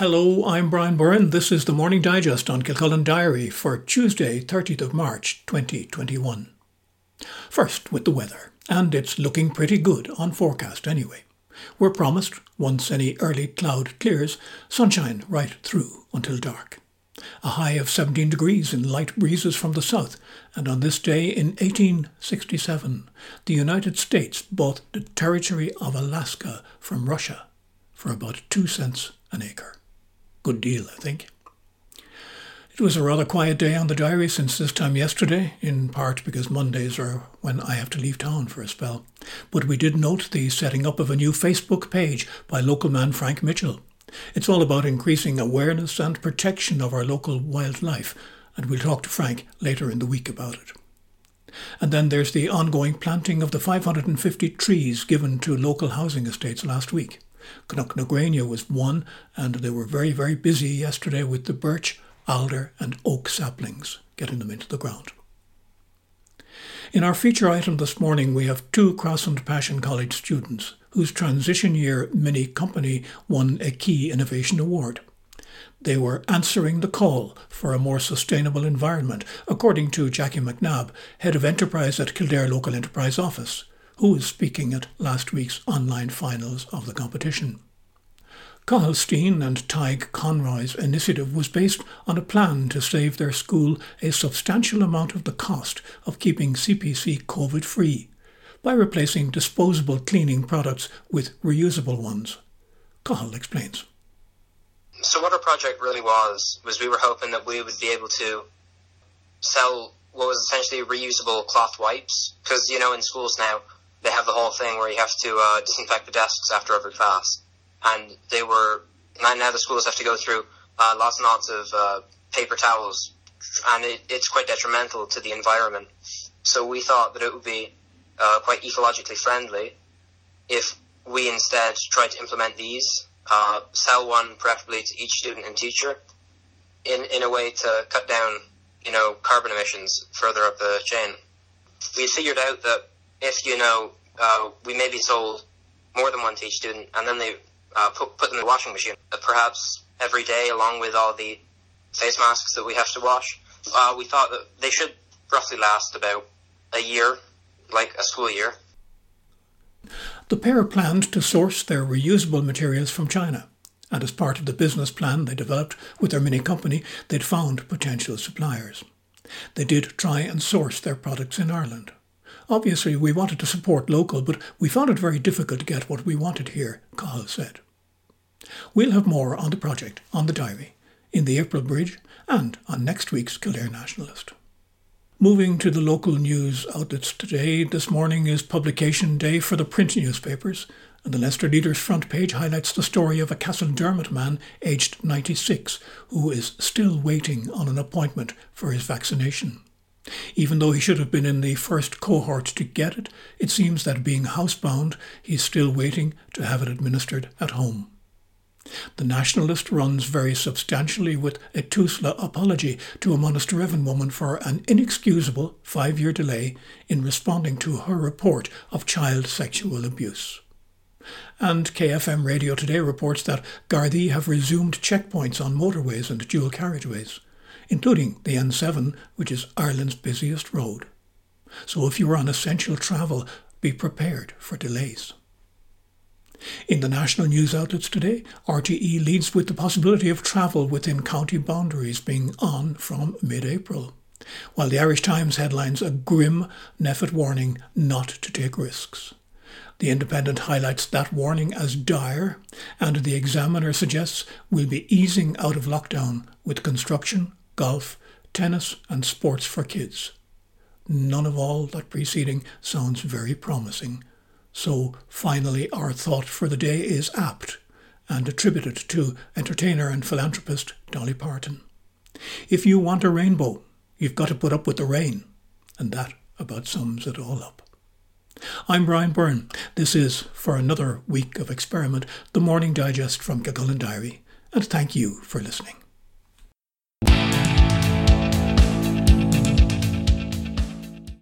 Hello, I'm Brian Byrne. This is the Morning Digest on Kilcullen Diary for Tuesday, 30th of March 2021. First, with the weather, and it's looking pretty good on forecast anyway. We're promised, once any early cloud clears, sunshine right through until dark. A high of 17 degrees in light breezes from the south, and on this day in 1867, the United States bought the territory of Alaska from Russia for about two cents an acre. Good deal, I think. It was a rather quiet day on the diary since this time yesterday, in part because Mondays are when I have to leave town for a spell. But we did note the setting up of a new Facebook page by local man Frank Mitchell. It's all about increasing awareness and protection of our local wildlife, and we'll talk to Frank later in the week about it. And then there's the ongoing planting of the 550 trees given to local housing estates last week. Knocknagrania was one, and they were very, very busy yesterday with the birch, alder, and oak saplings, getting them into the ground. In our feature item this morning, we have two Cross and Passion College students whose transition year mini company won a Key Innovation Award. They were answering the call for a more sustainable environment, according to Jackie McNabb, head of enterprise at Kildare Local Enterprise Office, who was speaking at last week's online finals of the competition. Cathal Steen and Tig Conroy's initiative was based on a plan to save their school a substantial amount of the cost of keeping CPC COVID free by replacing disposable cleaning products with reusable ones. Cathal explains. So, what our project really was, was we were hoping that we would be able to sell what was essentially reusable cloth wipes. Because, you know, in schools now, they have the whole thing where you have to uh, disinfect the desks after every class, and they were now the schools have to go through uh, lots and lots of uh, paper towels, and it, it's quite detrimental to the environment. So we thought that it would be uh, quite ecologically friendly if we instead tried to implement these, uh, sell one preferably to each student and teacher, in in a way to cut down you know carbon emissions further up the chain. We figured out that if you know uh, we maybe sold more than one to each student, and then they uh, put put them in the washing machine, perhaps every day, along with all the face masks that we have to wash. Uh, we thought that they should roughly last about a year, like a school year. The pair planned to source their reusable materials from China, and as part of the business plan they developed with their mini company, they'd found potential suppliers. They did try and source their products in Ireland. Obviously, we wanted to support local, but we found it very difficult to get what we wanted here, Cathal said. We'll have more on the project on the diary, in the April Bridge, and on next week's Kildare Nationalist. Moving to the local news outlets today, this morning is publication day for the print newspapers, and the Leinster Leader's front page highlights the story of a Castledermot man aged 96 who is still waiting on an appointment for his vaccination. Even though he should have been in the first cohort to get it, it seems that being housebound, he's still waiting to have it administered at home. The nationalist runs very substantially with a Tusla apology to a Monasterevin woman for an inexcusable five year delay in responding to her report of child sexual abuse. And KFM Radio Today reports that Gardaí have resumed checkpoints on motorways and dual carriageways including the N7, which is Ireland's busiest road. So if you are on essential travel, be prepared for delays. In the national news outlets today, RTE leads with the possibility of travel within county boundaries being on from mid April, while the Irish Times headlines a grim NPHET warning not to take risks. The Independent highlights that warning as dire, and the Examiner suggests we'll be easing out of lockdown with construction, golf, tennis, and sports for kids. None of all that preceding sounds very promising. So finally, our thought for the day is apt and attributed to entertainer and philanthropist Dolly Parton. If you want a rainbow, you've got to put up with the rain. And that about sums it all up. I'm Brian Byrne. This is, for another week of experiment, the Morning Digest from Kilcullen Diary, and thank you for listening.